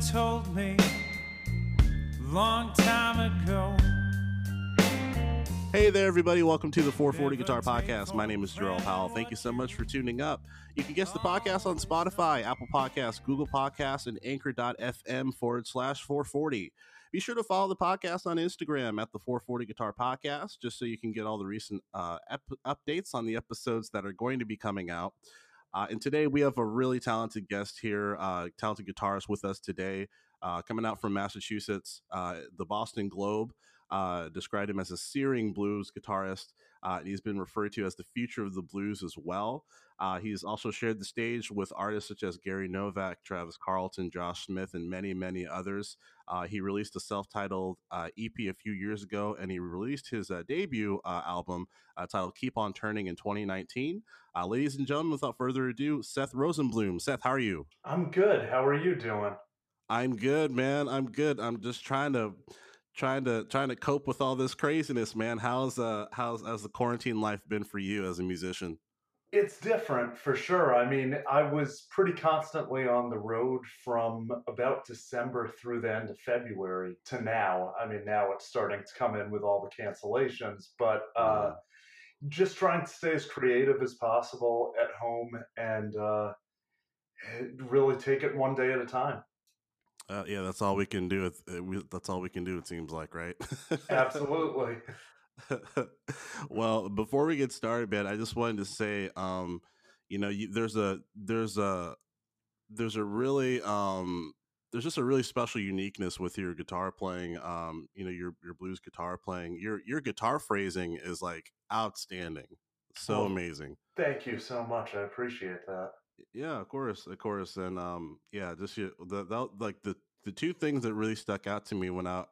Told me long time ago. Hey there, everybody. Welcome to the 440 Guitar Podcast. My name is Jerome Powell. Thank you so much for tuning up. You can guess the podcast on Spotify, Apple Podcasts, Google Podcasts, and anchor.fm forward slash 440. Be sure to follow the podcast on Instagram at the 440 Guitar Podcast, just so you can get all the recent uh, ep- updates on the episodes that are going to be coming out. Uh, and today we have a really talented guest here, uh, talented guitarist with us today, uh, coming out from Massachusetts, uh, the Boston Globe uh, described him as a searing blues guitarist. Uh, and he's been referred to as the future of the blues as well. Uh, he's also shared the stage with artists such as Gary Novak, Travis Carlton, Josh Smith, and many, many others. Uh, he released a self titled uh, EP a few years ago, and he released his uh, debut uh, album titled Keep On Turning in 2019. ladies and gentlemen, without further ado, Seth Rosenbloom. Seth, how are you? I'm good. How are you doing? I'm good, man. I'm good. I'm just trying to trying to trying to cope with all this craziness, man. How's uh how's how's the quarantine life been for you as a musician? It's different for sure. I mean, I was pretty constantly on the road from about December through the end of February to now. I mean, now it's starting to come in with all the cancellations, but uh, just trying to stay as creative as possible at home and uh, really take it one day at a time. Uh, yeah, that's all we can do. Uh, that's all we can do. It seems like, right? Absolutely. well, before we get started, man, I just wanted to say, um, you know, you, there's a there's a there's a really um, there's just a really special uniqueness with your guitar playing. Um, you know, your your blues guitar playing. Your your guitar phrasing is like outstanding. So oh, amazing. Thank you so much. I appreciate that. Yeah, of course, of course, and um, yeah, just you, the, the like the the two things that really stuck out to me when I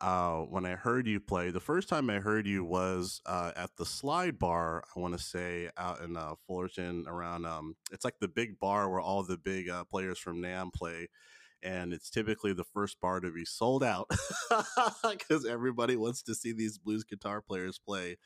uh when I heard you play. The first time I heard you was uh, at the Slide Bar. I want to say out in uh, Fullerton, around um, it's like the big bar where all the big uh, players from NAMM play and it's typically the first bar to be sold out because everybody wants to see these blues guitar players play.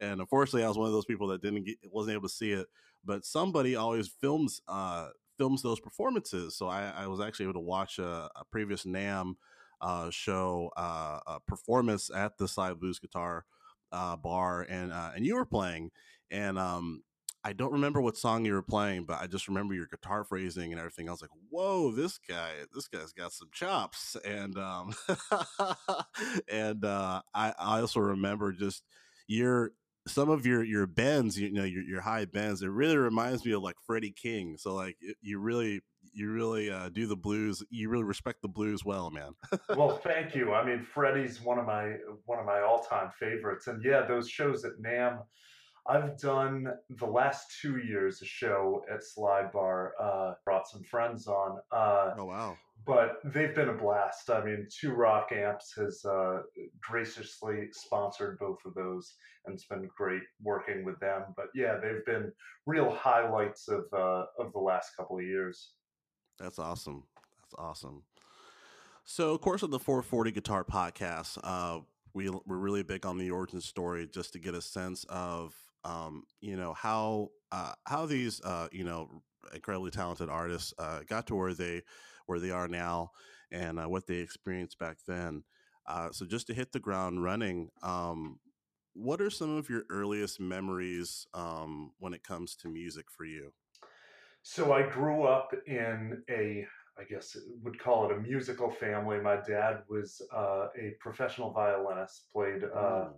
And unfortunately, I was one of those people that didn't get, wasn't able to see it. But somebody always films uh, films those performances, so I, I was actually able to watch a, a previous NAMM uh, show uh, a performance at the Side Blues Guitar uh, bar, and uh, and you were playing, and um, I don't remember what song you were playing, but I just remember your guitar phrasing and everything. I was like, "Whoa, this guy, this guy's got some chops." And um, and uh, I, I also remember just your some of your your bends, you know, your your high bends. It really reminds me of like Freddie King. So like you really you really uh, do the blues. You really respect the blues well, man. well, thank you. I mean, Freddie's one of my one of my all time favorites, and yeah, those shows at NAMM. I've done the last two years a show at Slide Bar. Uh, brought some friends on. Uh, oh wow! But they've been a blast. I mean, Two Rock Amps has uh, graciously sponsored both of those, and it's been great working with them. But yeah, they've been real highlights of uh, of the last couple of years. That's awesome. That's awesome. So, of course, of the 440 Guitar Podcast, uh, we, we're really big on the origin story just to get a sense of um, you know how uh, how these uh, you know incredibly talented artists uh, got to where they where they are now and uh, what they experienced back then. Uh, so just to hit the ground running, um, what are some of your earliest memories um, when it comes to music for you? So I grew up in a I guess would call it a musical family. My dad was uh, a professional violinist, played uh, mm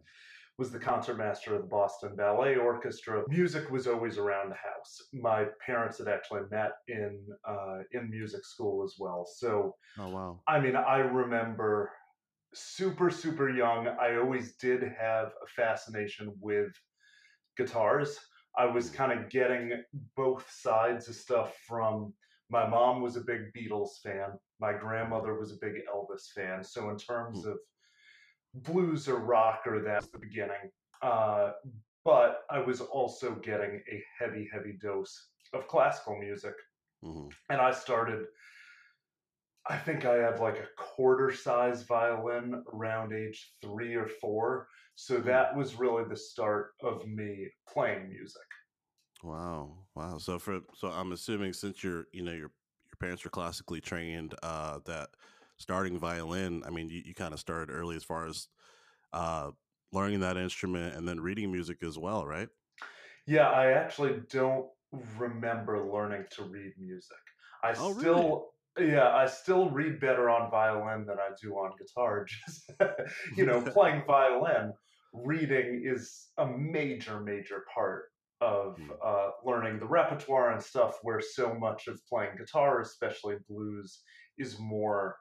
was the concertmaster of the Boston Ballet Orchestra. Music was always around the house. My parents had actually met in uh, in music school as well. So, oh wow! I mean, I remember super super young. I always did have a fascination with guitars. I was kind of getting both sides of stuff from my mom was a big Beatles fan. My grandmother was a big Elvis fan. So in terms mm. of blues or rock or that's the beginning. Uh, but I was also getting a heavy, heavy dose of classical music. Mm-hmm. And I started, I think I had like a quarter size violin around age three or four. So mm-hmm. that was really the start of me playing music. Wow. Wow. So for, so I'm assuming since your, you know, your, your parents are classically trained, uh, that starting violin, I mean, you, you kind of started early as far as uh, learning that instrument and then reading music as well, right? Yeah, I actually don't remember learning to read music. I Oh, really? Yeah, I still read better on violin than I do on guitar. Just, you know, playing violin, reading is a major, major part of Hmm. uh, learning the repertoire and stuff, where so much of playing guitar, especially blues, is more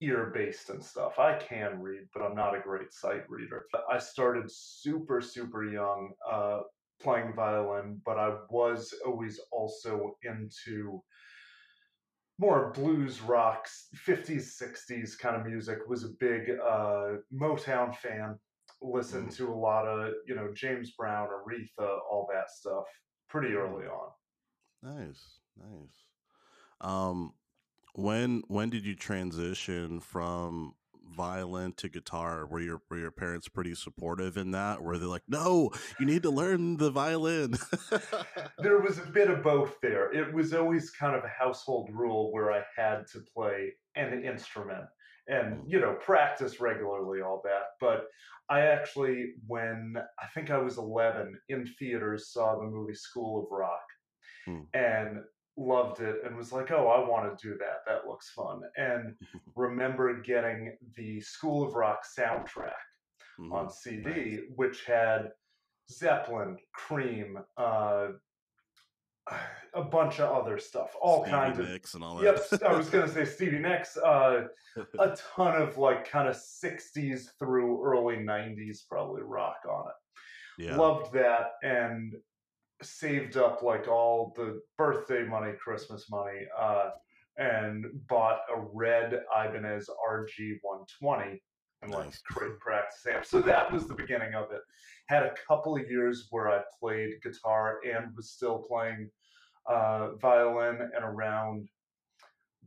ear based and stuff. I can read, but I'm not a great sight reader. I started super, super young uh, playing violin, but I was always also into more blues rocks 50s 60s kind of music was a big uh, motown fan listened Mm. to a lot of you know james brown aretha all that stuff pretty early on Nice, nice. Um, when when did you transition from violin to guitar? Were your were your parents pretty supportive in that? Were they like, no, you need to learn the violin? there was a bit of both there. It was always kind of a household rule where I had to play an instrument and, Mm. you know, practice regularly, all that. But I actually, when I think I was 11 in theaters, saw the movie School of Rock Mm. and loved it and was like, oh, I want to do that. That looks fun. And remember getting the School of Rock soundtrack on Mhm. CD, which had Zeppelin, Cream, uh, a bunch of other stuff, all Stevie kinds of. Nicks and all that. Yep. I was gonna say Stevie Nicks. Uh, a ton of like kind of '60s through early '90s, probably rock on it. yeah. Loved that and saved up like all the birthday money, Christmas money, uh, and bought a red Ibanez RG120 and like Nice. great practice amp. So that was the beginning of it. Had a couple of years where I played guitar and was still playing uh, violin, and around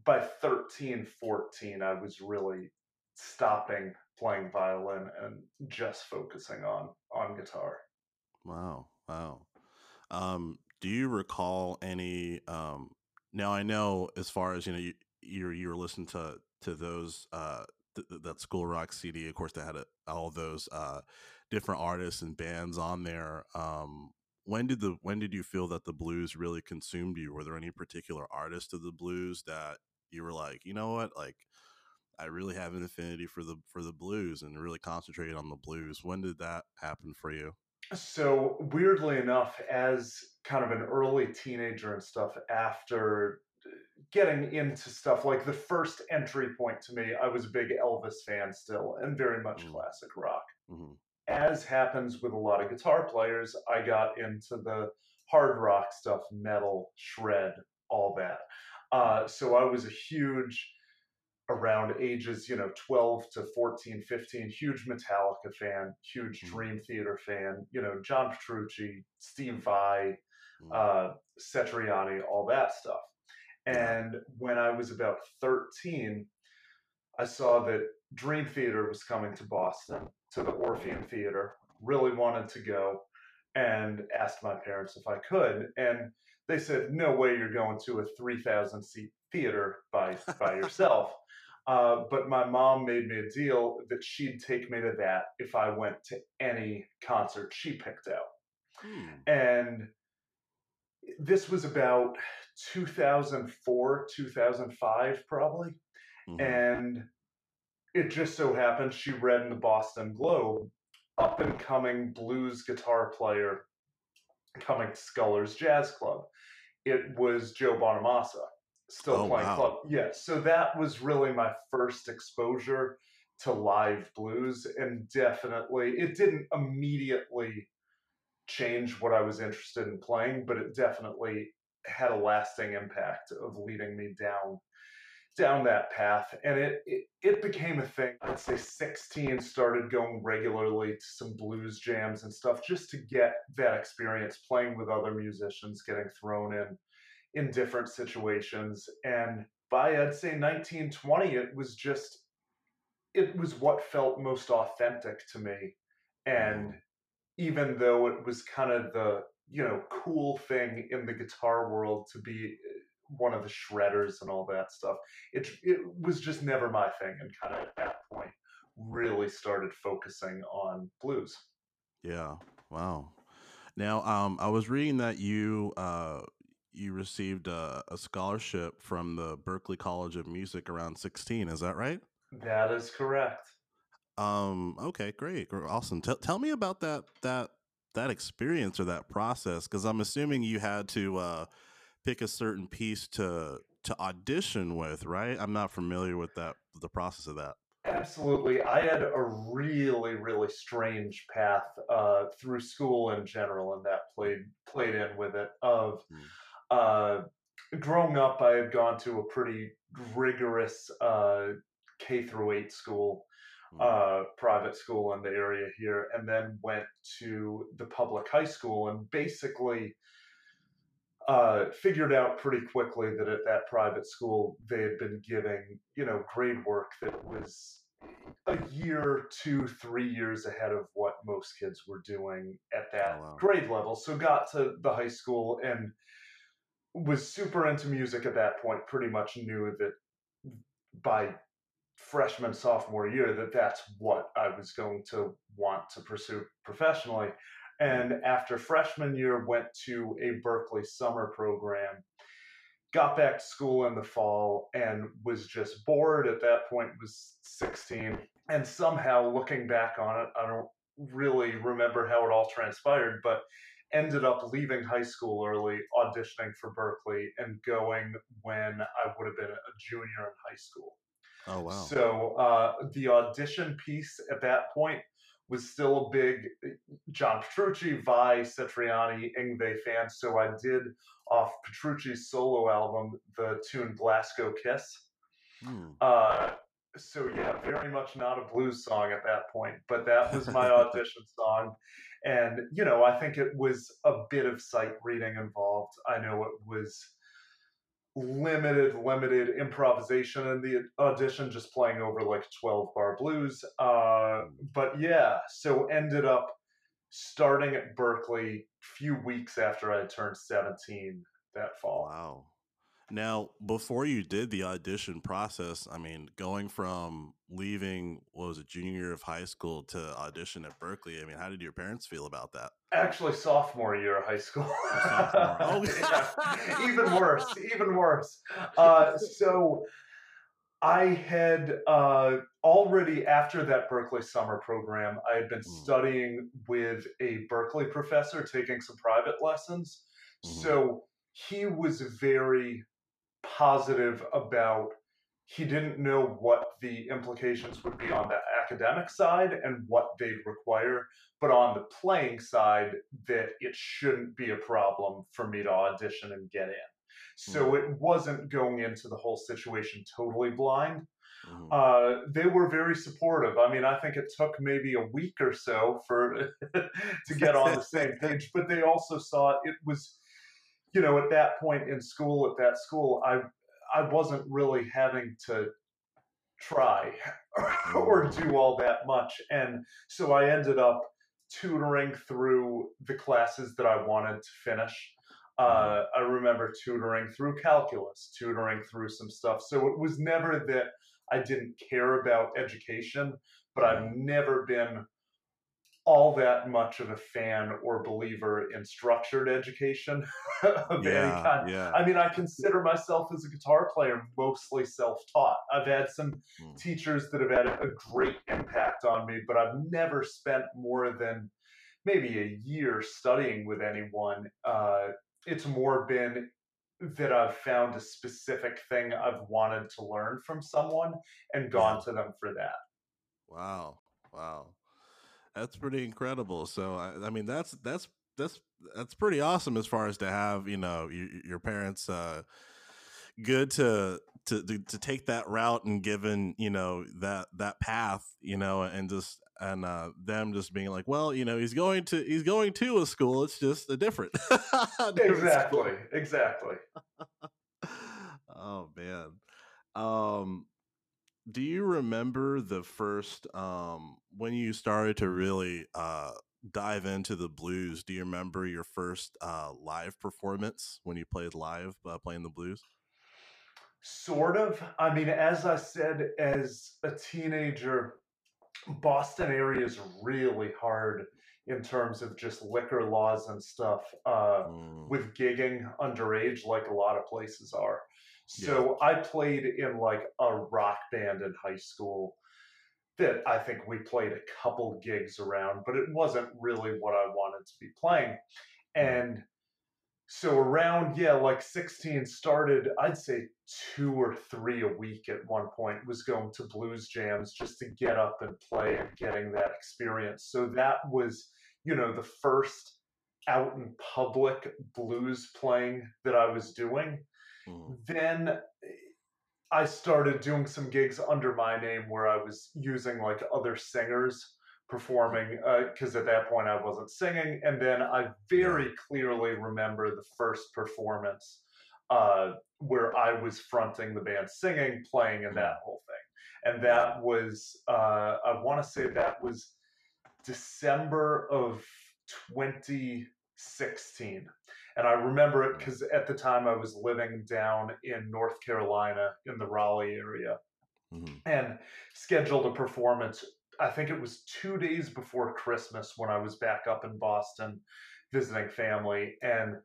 by 13, 14, I was really stopping playing violin and just focusing on on guitar. Wow, wow. Um, do you recall any? Um, now I know as far as you know, you you were listening to to those uh th- th- that School Rock CD. Of course, they had a, all those uh different artists and bands on there. Um, when did the when did you feel that the blues really consumed you? Were there any particular artists of the blues that you were like, you know what, like I really have an affinity for the for the blues and really concentrated on the blues. When did that happen for you? So weirdly enough, as kind of an early teenager and stuff, after getting into stuff like the first entry point to me, I was a big Elvis fan still and very much Mm. classic rock. hmm As happens with a lot of guitar players, I got into the hard rock stuff, metal, shred, all that. Uh, so I was a huge around ages, you know, 12 to 14, 15, huge Metallica fan, huge Mhm. Dream Theater fan, you know, John Petrucci, Steve Vai, Mm. uh, Satriani, all that stuff. And when I was about 13, I saw that Dream Theater was coming to Boston to the Orpheum Theater. Really wanted to go and asked my parents if I could. And they said, No way you're going to a 3,000 seat theater by, by yourself. Uh, but my mom made me a deal that she'd take me to that if I went to any concert she picked out. Hmm. And this was about 2004, 2005, probably. Mhm. And it just so happened she read in the Boston Globe up and coming blues guitar player coming to Sculler's Jazz Club. It was Joe Bonamassa, still Oh, playing wow. club. Yeah, so that was really my first exposure to live blues, and definitely it didn't immediately change what I was interested in playing, but it definitely had a lasting impact of leading me down down that path and it, it it became a thing i'd say 16 started going regularly to some blues jams and stuff just to get that experience playing with other musicians getting thrown in in different situations and by i'd say 1920 it was just it was what felt most authentic to me and even though it was kind of the you know cool thing in the guitar world to be one of the shredders and all that stuff. It it was just never my thing, and kind of at that point really started focusing on blues. Yeah. Wow. Now, um, I was reading that you uh, you received a, a scholarship from the Berklee College of Music around sixteen. Is that right? That is correct. Um. Okay. Great. Awesome. Tell tell me about that that that experience or that process because I'm assuming you had to uh, pick a certain piece to to audition with, right? I'm not familiar with that the process of that. Absolutely. I had a really, really strange path uh, through school in general, and that played played in with it. Of Mm. Uh, growing up, I had gone to a pretty rigorous uh, K through eight school, Mm. uh, private school in the area here, and then went to the public high school, and basically uh, figured out pretty quickly that at that private school they had been giving you know grade work that was a year two three years ahead of what most kids were doing at that Oh, wow. grade level so got to the high school and was super into music at that point pretty much knew that by freshman sophomore year that that's what i was going to want to pursue professionally. And after freshman year went to a Berklee summer program got back to school in the fall and was just bored at that point was 16 and somehow looking back on it i don't really remember how it all transpired but ended up leaving high school early auditioning for Berklee and going when i would have been a junior in high school Oh wow. so uh, the audition piece at that point was still a big John Petrucci, Vai, Satriani, Yngwie fan. So I did off Petrucci's solo album the tune Glasgow Kiss. Hmm. Uh, so yeah, very much not a blues song at that point, but that was my audition song. And you know, I think it was a bit of sight reading involved. I know it was limited, limited improvisation in the audition, just playing over like 12 bar blues. Uh, but yeah, so ended up starting at Berklee a few weeks after I turned 17 that fall. Wow. Now, before you did the audition process, I mean, going from leaving what was it, junior year of high school to audition at Berklee, I mean, how did your parents feel about that? Actually, sophomore year of high school. Oh. Yeah, even worse, even worse. Uh, so I had uh, already, after that Berklee summer program, I had been Mm. studying with a Berklee professor, taking some private lessons. Mhm. So he was very positive about he didn't know what the implications would be on the academic side and what they'd require but on the playing side that it shouldn't be a problem for me to audition and get in so it wasn't going into the whole situation totally blind Mhm. uh, they were very supportive. I mean, I think it took maybe a week or so for to get on the same page, but they also saw it was, you know, at that point in school, at that school, I I wasn't really having to try or mm. do all that much, and so I ended up tutoring through the classes that I wanted to finish. Mm-hmm. Uh, I remember tutoring through calculus, tutoring through some stuff. So it was never that I didn't care about education, but I've mm-hmm. never been all that much of a fan or believer in structured education of any kind. yeah. I mean, I consider myself as a guitar player mostly self taught. I've had some Mm. teachers that have had a great impact on me, but I've never spent more than maybe a year studying with anyone. Uh, it's more been that I've found a specific thing I've wanted to learn from someone and gone to them for that. Wow, wow, that's pretty incredible. So, I, I mean, that's that's that's that's pretty awesome as far as to have you know your, your parents uh, good to, to to take that route and given you know that that path you know and just and uh, them just being like, well, you know, he's going to he's going to a school. It's just a different, different Exactly, school. exactly. oh man. Um do you remember the first um when you started to really uh dive into the blues? Do you remember your first uh live performance when you played live uh, playing the blues? Sort of. I mean, as I said, as a teenager, Boston area is really hard in terms of just liquor laws and stuff uh, mm. with gigging underage, like a lot of places are. So yeah. I played in like a rock band in high school that I think we played a couple gigs around, but it wasn't really what I wanted to be playing. Mm. And so around yeah like 16 started i'd say two or three a week at one point was going to blues jams just to get up and play and getting that experience so that was you know the first out in public blues playing that i was doing mm. then i started doing some gigs under my name where i was using like other singers performing because uh, at that point I wasn't singing. And then I very clearly remember the first performance uh, where I was fronting the band singing, playing, and that whole thing. And that was, uh, I want to say that was December of 2016. And I remember it because at the time I was living down in North Carolina in the Raleigh area. Mm-hmm. and scheduled a performance I think it was two days before Christmas when I was back up in Boston visiting family. And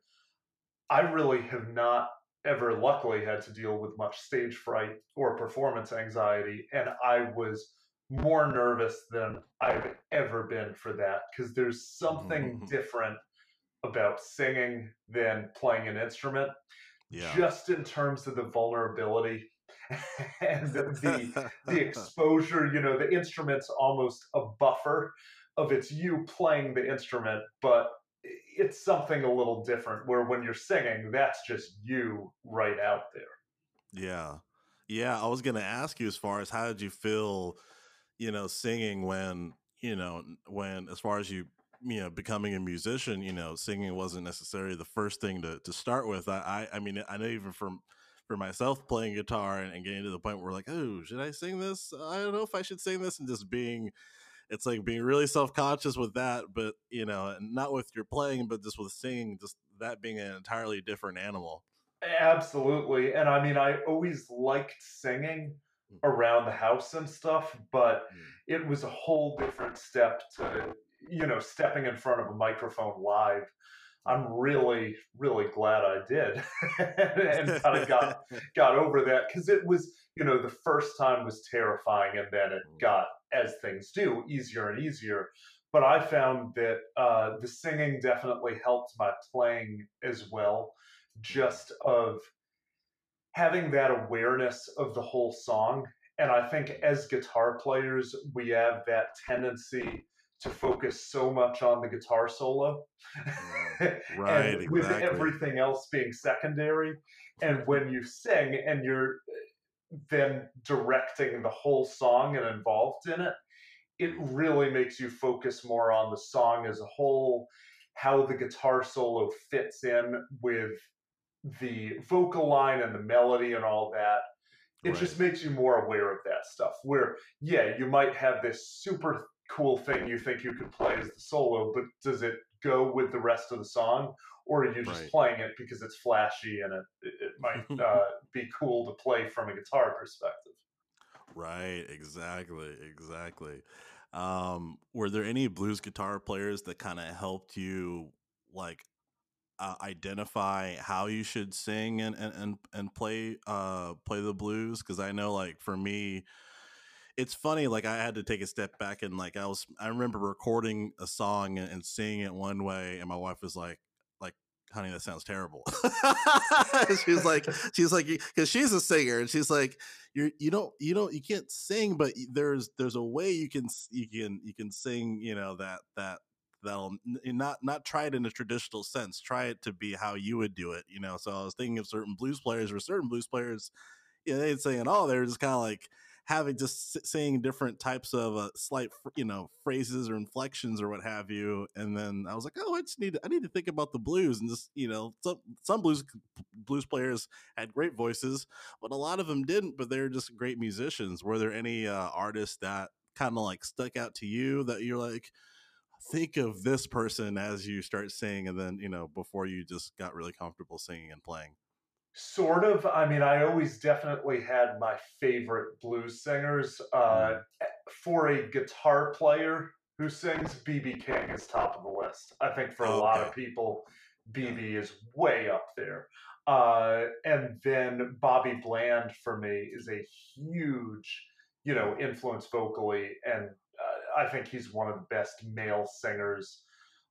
I really have not ever luckily had to deal with much stage fright or performance anxiety. And I was more nervous than I've ever been for that because there's something mm-hmm. different about singing than playing an instrument. Yeah. Just in terms of the vulnerability and the, the, the exposure, you know, the instrument's almost a buffer of it's you playing the instrument, but it's something a little different where when you're singing, that's just you right out there. Yeah. Yeah. I was going to ask you as far as how did you feel, you know, singing when, you know, when as far as you you know becoming a musician you know singing wasn't necessarily the first thing to, to start with I, I i mean i know even from for myself playing guitar and, and, getting to the point where like, oh, should I sing this? I don't know if I should sing this, and just being, it's like being really self conscious with that, but you know, not with your playing, but just with singing, just that being an entirely different animal. Absolutely, and I mean, I always liked singing mm. around the house and stuff, but mm. it was a whole different step to you know stepping in front of a microphone live I'm really, really glad I did and kind of got got over that because it was, you know, the first time was terrifying and then it mm. got, as things do, easier and easier. But I found that uh, the singing definitely helped my playing as well, just of having that awareness of the whole song. And I think as guitar players, we have that tendency to focus so much on the guitar solo mm, right and with everything else being secondary and when you sing and you're then directing the whole song and involved in it it really makes you focus more on the song as a whole how the guitar solo fits in with the vocal line and the melody and all that. It right. just makes you more aware of that stuff where yeah you might have this super cool thing you think you could play as the solo, but does it go with the rest of the song, or are you just right. playing it because it's flashy and it it, it might uh, be cool to play from a guitar perspective? Right, exactly, exactly. Um, were there any blues guitar players that kind of helped you, like, uh, identify how you should sing and and and, and play uh play the blues? Because I know, like, for me it's funny like i had to take a step back and like i was i remember recording a song and, and singing it one way and my wife was like like honey that sounds terrible. She's like she's like because she's a singer and she's like you're you don't you don't you can't sing but there's there's a way you can you can you can sing you know that that that'll not not try it in a traditional sense try it to be how you would do it you know? So i was thinking of certain blues players or certain blues players you know, they'd saying oh they're just kind of like having just saying different types of uh, slight you know phrases or inflections or what have you and then i was like oh i just need to, i need to think about the blues and just you know some some blues blues players had great voices but a lot of them didn't but they're just great musicians. Were there any uh, artists that kind of like stuck out to you that you're like think of this person as you start singing and then you know before you just got really comfortable singing and playing Sort of. I mean, I always definitely had my favorite blues singers. Uh, For a guitar player who sings, BB King is top of the list. I think for a lot of people, BB is way up there. Uh, and then Bobby Bland for me is a huge, you know, influence vocally, and uh, I think he's one of the best male singers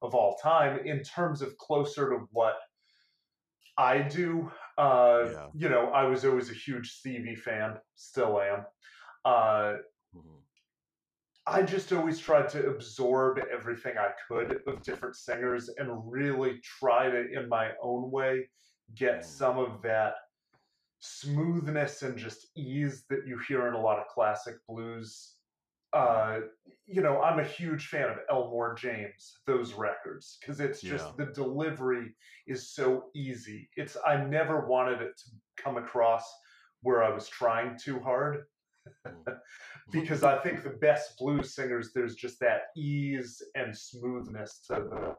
of all time in terms of closer to what I do. Uh, Yeah. You know, I was always a huge Stevie fan, still am. Uh, Mhm. I just always tried to absorb everything I could of different singers and really try to, in my own way, get Mm. some of that smoothness and just ease that you hear in a lot of classic blues. Uh, you know, I'm a huge fan of Elmore James, those records, because it's just Yeah. the delivery is so easy. It's I never wanted it to come across where I was trying too hard Mm. because I think the best blues singers there's just that ease and smoothness to the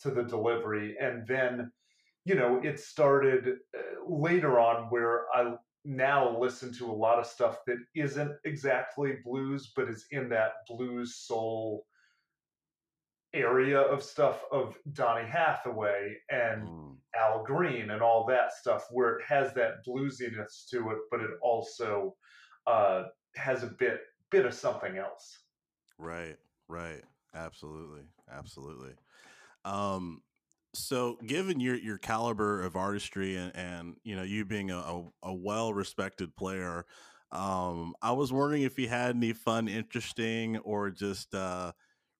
to the delivery and then you know it started uh, later on where I now listen to a lot of stuff that isn't exactly blues but is in that blues soul area of stuff of Donny Hathaway and Mm. Al Green and all that stuff, where it has that bluesiness to it, but it also uh, has a bit bit of something else. Right, right. Absolutely. Absolutely. Um so given your your caliber of artistry and, and you know you being a, a, a well respected player, um, I was wondering if you had any fun, interesting, or just uh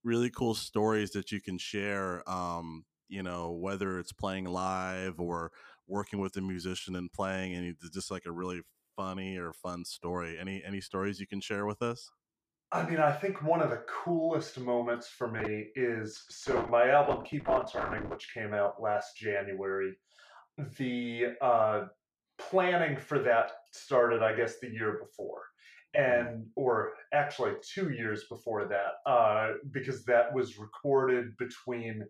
really cool stories that you can share. Um, you know, whether it's playing live or working with a musician and playing, and just like a really funny or fun story. Any any stories you can share with us? I mean, I think one of the coolest moments for me is so my album Keep On Turning, which came out last January. The uh, planning for that started, I guess, the year before, and or actually two years before that, uh, because that was recorded between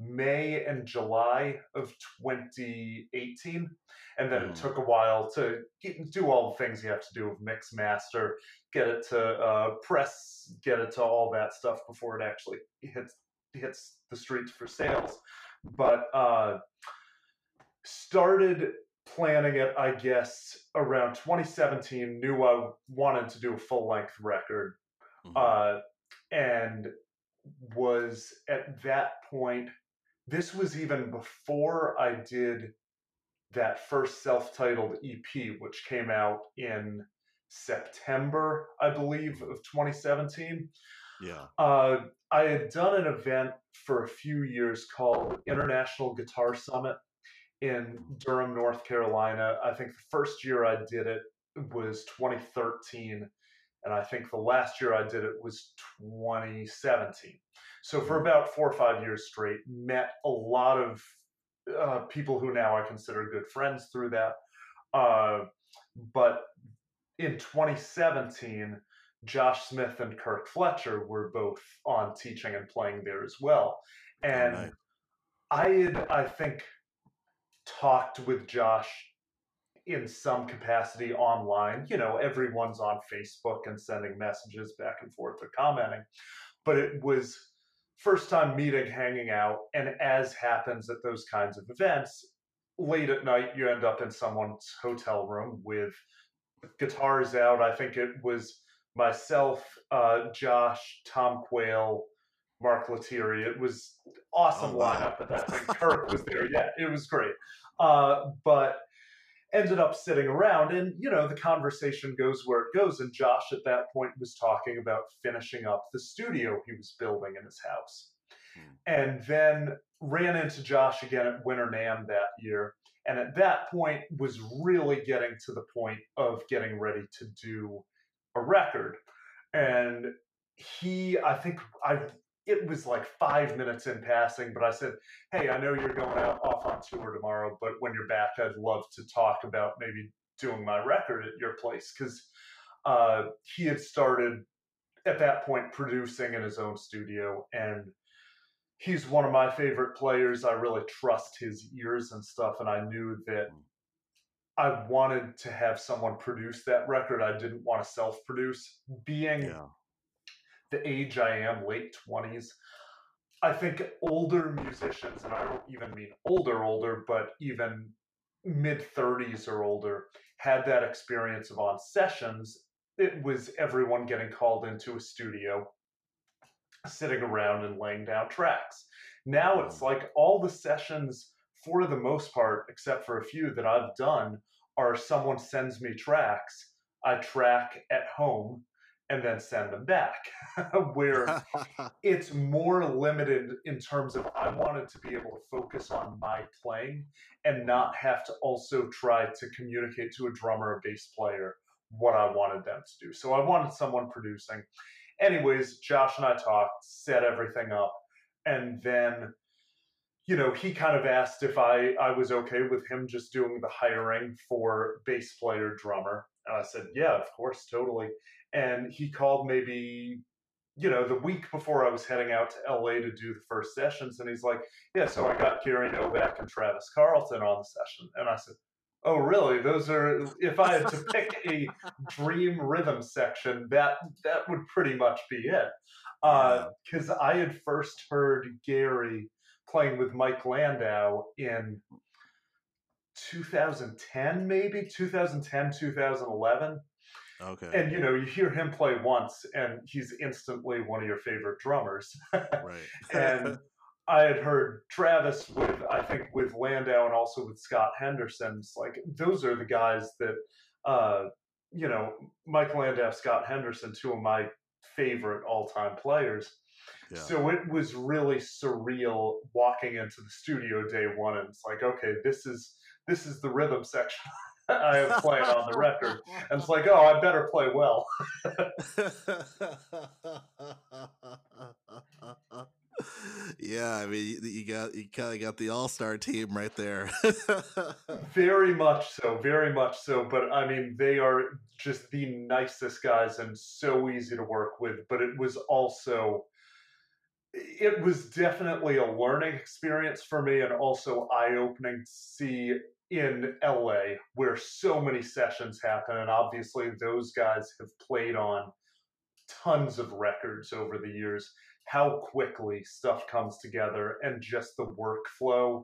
May and July of 2018, and then it Mm. took a while to get, do all the things you have to do with mix master, get it to uh, press, get it to all that stuff before it actually hits hits the streets for sales. But uh, started planning it, I guess, around 2017. Knew I wanted to do a full length record, Mhm. uh, and was at that point. This was even before I did that first self-titled EP, which came out in September, I believe, of 2017. yeah. Uh, I had done an event for a few years called International Guitar Summit in Durham, North Carolina. I think the first year I did it was 2013, and I think the last year I did it was 2017. So for about four or five years straight, met a lot of uh, people who now I consider good friends through that. Uh, but in 2017, Josh Smith and Kirk Fletcher were both on teaching and playing there as well. And nice. I had, I think, talked with Josh in some capacity online. You know, everyone's on Facebook and sending messages back and forth or commenting. But it was first time meeting, hanging out, and as happens at those kinds of events, late at night you end up in someone's hotel room with guitars out. I think it was myself, uh, Josh, Tom Quayle, Mark Lettieri. It was awesome Oh, wow. lineup at that time. Kirk was there. Yeah, it was great. Uh, but ended up sitting around and you know the conversation goes where it goes and josh at that point was talking about finishing up the studio he was building in his house Hmm. and then ran into josh again at winter NAMM that year and at that point was really getting to the point of getting ready to do a record and he i think i it was like five minutes in passing but i said hey i know you're going out off on tour tomorrow but when you're back i'd love to talk about maybe doing my record at your place because uh, he had started at that point producing in his own studio and he's one of my favorite players i really trust his ears and stuff and i knew that I wanted to have someone produce that record. I didn't want to self produce. Being Yeah. The age I am, late 20s, I think older musicians, and I don't even mean older, older, but even mid 30s or older, had that experience of on sessions. It was everyone getting called into a studio, sitting around and laying down tracks. Now it's like all the sessions, for the most part, except for a few that I've done, are someone sends me tracks. I track at home and then send them back. Where it's more limited in terms of I wanted to be able to focus on my playing and not have to also try to communicate to a drummer or bass player what I wanted them to do. So I wanted someone producing. Anyways, Josh and I talked, set everything up, and then you know, he kind of asked if I, I was okay with him just doing the hiring for bass player drummer. And I said, yeah, of course, totally. And he called maybe, you know, the week before I was heading out to LA to do the first sessions. And he's like, yeah, so I got Gary Novak and Travis Carlton on the session. And I said, oh, really? Those are, if I had to pick a dream rhythm section, that, that would pretty much be it. Because uh, I had first heard Gary playing with Mike Landau in 2010, maybe 2010, 2011. Okay. And you know, you hear him play once, and he's instantly one of your favorite drummers. right. and I had heard Travis with, I think, with Landau and also with Scott Henderson. It's like those are the guys that, uh, you know, Mike Landau, Scott Henderson, two of my favorite all-time players. Yeah. So it was really surreal walking into the studio day one, and it's like, okay, this is this is the rhythm section I have played on the record, and it's like, oh, I better play well. yeah, I mean, you got you kind of got the all star team right there. very much so, very much so. But I mean, they are just the nicest guys and so easy to work with. But it was also it was definitely a learning experience for me and also eye opening to see in LA where so many sessions happen. And obviously, those guys have played on tons of records over the years, how quickly stuff comes together and just the workflow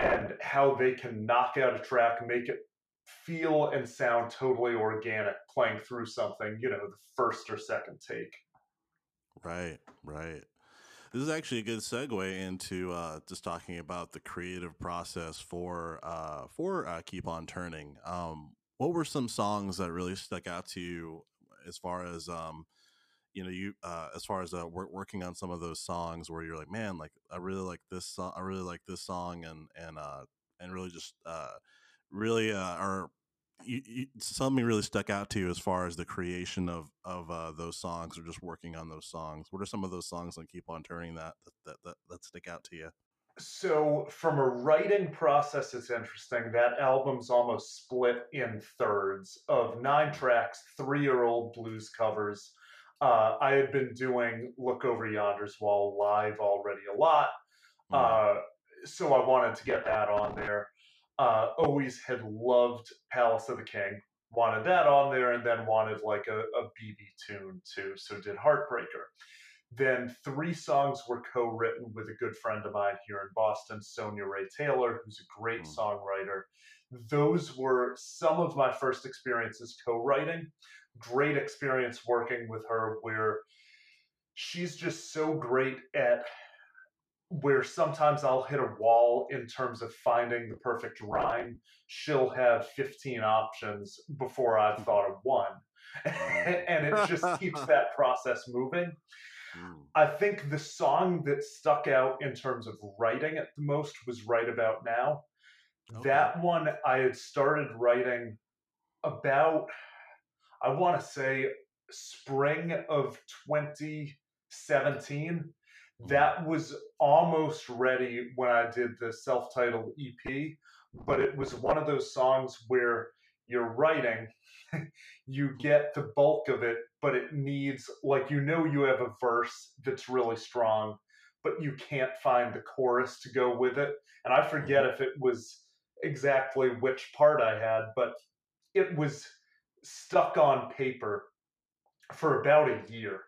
and how they can knock out a track, make it feel and sound totally organic playing through something, you know, the first or second take. Right, right. This is actually a good segue into uh, just talking about the creative process for uh, for uh, Keep on Turning. Um, what were some songs that really stuck out to you as far as um, you know you uh, as far as uh, work, working on some of those songs where you're like, man, like I really like this song, I really like this song, and and uh, and really just uh, really uh, are you, you, something really stuck out to you as far as the creation of of uh, those songs or just working on those songs? What are some of those songs that keep on turning that that that, that stick out to you? So, from a writing process, it's interesting. That album's almost split in thirds of nine tracks, three year old blues covers. Uh, I had been doing Look Over Yonder's Wall live already a lot. Mm. Uh, so, I wanted to get that on there uh, always had loved Palace of the King, wanted that on there, and then wanted like a, a BB tune too. So did Heartbreaker. Then three songs were co-written with a good friend of mine here in Boston, Sonya Rae Taylor, who's a great mm. songwriter. Those were some of my first experiences co-writing. Great experience working with her, where she's just so great at where sometimes I'll hit a wall in terms of finding the perfect rhyme. She'll have 15 options before I've thought of one. and it just keeps that process moving. Mm. I think the song that stuck out in terms of writing it the most was Right About Now. Okay. That one I had started writing about, I want to say, spring of 2017 that was almost ready when I did the self titled EP, but it was one of those songs where you're writing, you get the bulk of it, but it needs, like, you know, you have a verse that's really strong, but you can't find the chorus to go with it. And I forget mm-hmm. if it was exactly which part I had, but it was stuck on paper for about a year.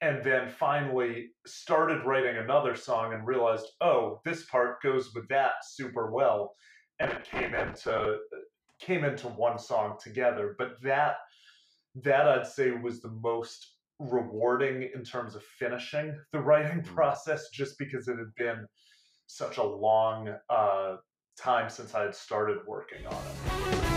And then finally started writing another song and realized, oh, this part goes with that super well. And it came into came into one song together. But that that I'd say was the most rewarding in terms of finishing the writing Mm. process, just because it had been such a long uh, time since I had started working on it.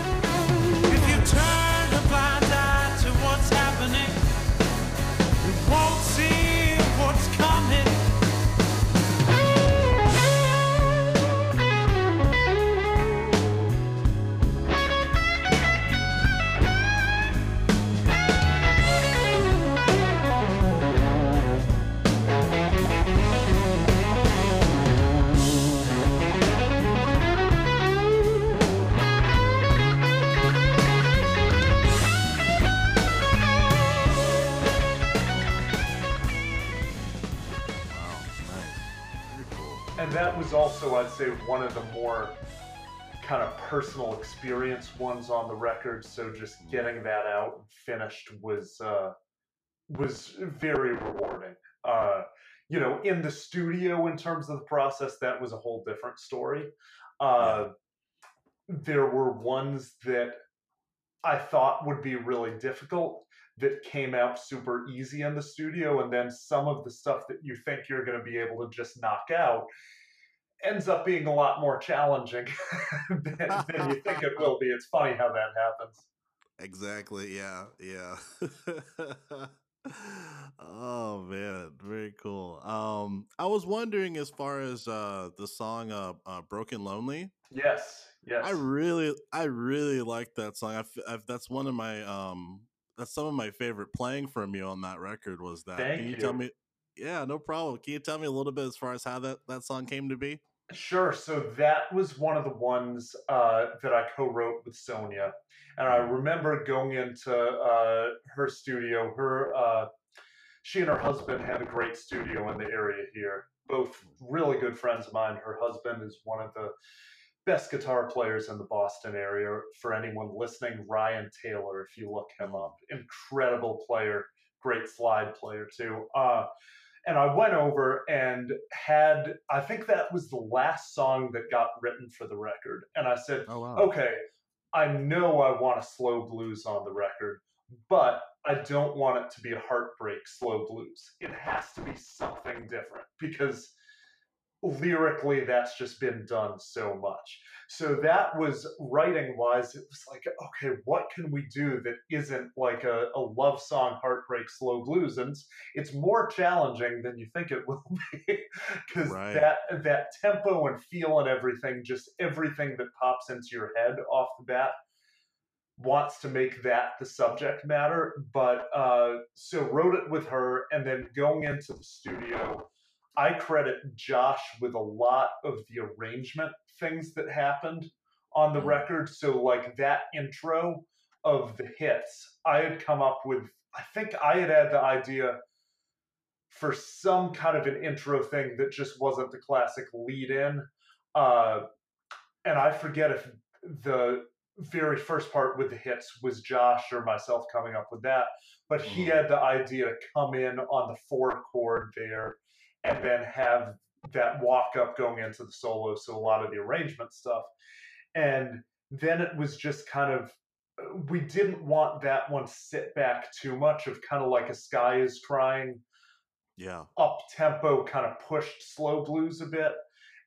And that was also, I'd say, one of the more kind of personal experience ones on the record. So just getting that out and finished was uh, was very rewarding. Uh, you know, in the studio, in terms of the process, that was a whole different story. Uh, There were ones that I thought would be really difficult that came out super easy in the studio, and then some of the stuff that you think you're going to be able to just knock out ends up being a lot more challenging than, than you think it will be. It's funny how that happens. Exactly. Yeah. Yeah. oh man, very cool. Um, I was wondering as far as uh the song uh, uh "Broken Lonely." Yes, yes. I really, I really like that song. I f I've, that's one of my um, that's some of my favorite playing from you on that record. Was that? Thank Can you, tell me? Yeah, no problem. Can you tell me a little bit as far as how that that song came to be? Sure. So that was one of the ones uh, that I co-wrote with Sonya, and I remember going into uh, her studio. Her, uh, she and her husband had a great studio in the area here. Both really good friends of mine. Her husband is one of the best guitar players in the Boston area. For anyone listening, Ryan Taylor, if you look him up, incredible player, great slide player too. Uh, and I went over and had, I think that was the last song that got written for the record. And I said, Oh wow. okay, I know I want a slow blues on the record, but I don't want it to be a heartbreak slow blues. It has to be something different because lyrically that's just been done so much. So that was writing wise, it was like, okay, what can we do that isn't like a, a love song, heartbreak, slow blues? And it's, it's more challenging than you think it will be because Right. that that tempo and feel and everything, just everything that pops into your head off the bat wants to make that the subject matter. But uh, so wrote it with her, and then going into the studio, I credit Josh with a lot of the arrangement things that happened on the Mhm. record. So like that intro of the hits, I had come up with. I think I had had the idea for some kind of an intro thing that just wasn't the classic lead in. Uh, and I forget if the very first part with the hits was Josh or myself coming up with that, but he Mhm. had the idea to come in on the four chord there and then have that walk up going into the solo. So a lot of the arrangement stuff. And then it was just kind of, we didn't want that one sit back too much of kind of like a sky is crying Yeah. up tempo kind of pushed slow blues a bit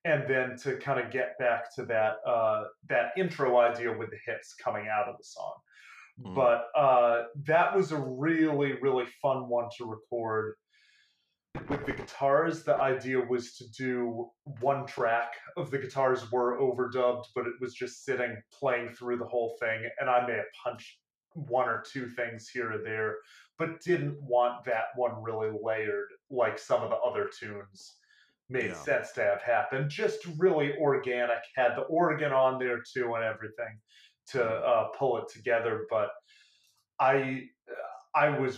and then to kind of get back to that uh, that intro idea with the hits coming out of the song Mm. but uh, that was a really really fun one to record with the guitars the idea was to do one track of the guitars were overdubbed but it was just sitting playing through the whole thing and i may have punched one or two things here or there but didn't want that one really layered like some of the other tunes made Yeah. sense to have happen. Just really organic, had the organ on there too and everything to uh, pull it together. But I I was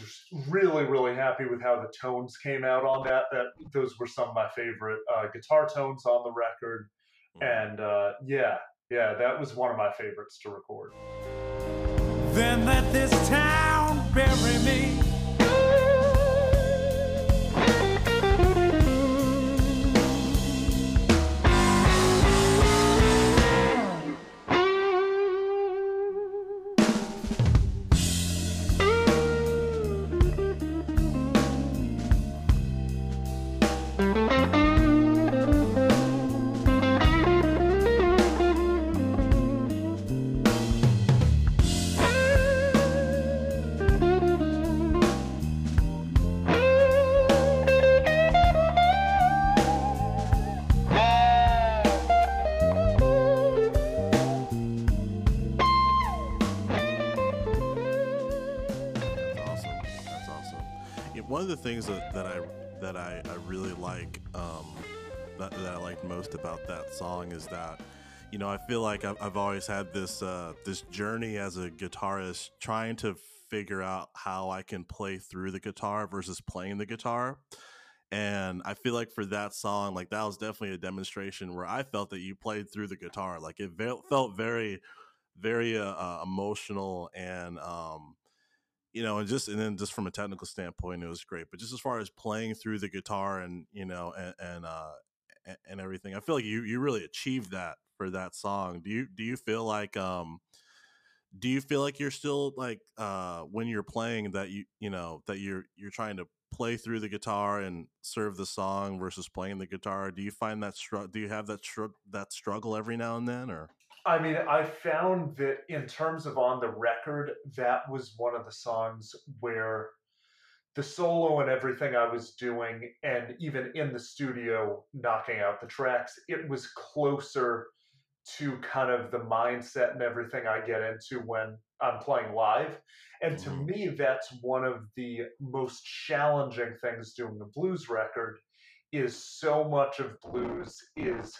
really really happy with how the tones came out on that. That those were some of my favorite uh, guitar tones on the record, Mm. and uh, yeah, Yeah, that was one of my favorites to record. Then let this town bury me. The things that, that I that I, I really like um, that, that I liked most about that song is that you know I feel like I've, I've always had this uh, this journey as a guitarist trying to figure out how I can play through the guitar versus playing the guitar. And I feel like for that song, like that was definitely a demonstration where I felt that you played through the guitar. Like it ve- felt very, very uh, uh, emotional and um, you know, and just and then just from a technical standpoint, it was great. But just as far as playing through the guitar and you know and and uh and, everything, I feel like you you really achieved that for that song. Do you do you feel like um do you feel like you're still like uh when you're playing that you you know that you're you're trying to play through the guitar and serve the song versus playing the guitar? Do you find that str- do you have that str- that struggle every now and then or I mean, I found that in terms of on the record, that was one of the songs where the solo and everything I was doing, and even in the studio knocking out the tracks, it was closer to kind of the mindset and everything I get into when I'm playing live. And to Mhm. me, that's one of the most challenging things doing a blues record is so much of blues is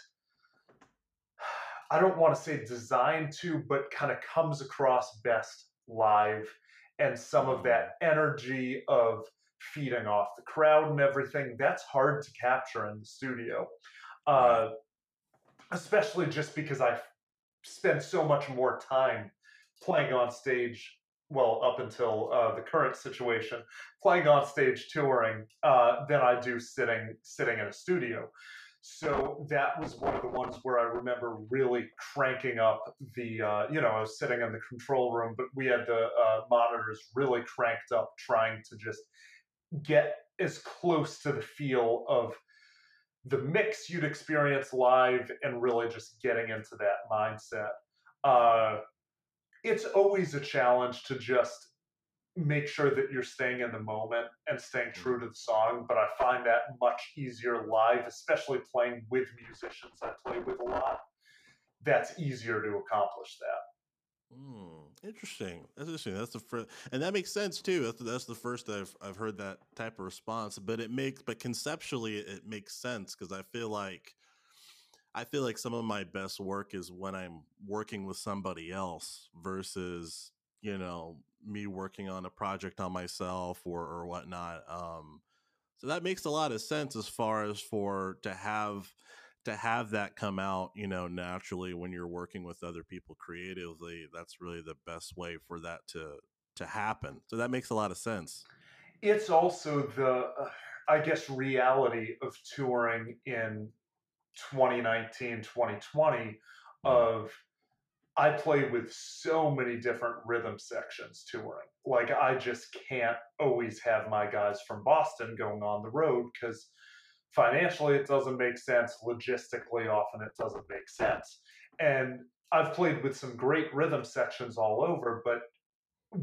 I don't want to say designed to, but kind of comes across best live. And some of that energy of feeding off the crowd and everything, that's hard to capture in the studio. Uh, especially just because I spend so much more time playing on stage. Well, up until uh, the current situation, playing on stage touring uh, than I do sitting sitting in a studio. So that was one of the ones where I remember really cranking up the, uh, you know, I was sitting in the control room, but we had the uh, monitors really cranked up, trying to just get as close to the feel of the mix you'd experience live and really just getting into that mindset. Uh, it's always a challenge to just make sure that you're staying in the moment and staying true to the song. But I find that much easier live, especially playing with musicians I play with a lot. That's easier to accomplish that. Hmm, interesting. That's interesting. That's the first, and that makes sense too. That's the, that's the first I've I've heard that type of response. But it makes, but conceptually, it makes sense because I feel like, I feel like some of my best work is when I'm working with somebody else versus you know me working on a project on myself or or whatnot. Um, so that makes a lot of sense as far as for to have to have that come out, you know, naturally when you're working with other people creatively, that's really the best way for that to to happen. So that makes a lot of sense. It's also the, uh, I guess, reality of touring in 2019, 2020 of I play with so many different rhythm sections touring. Like I just can't always have my guys from Boston going on the road because financially it doesn't make sense. Logistically, often it doesn't make sense. And I've played with some great rhythm sections all over, but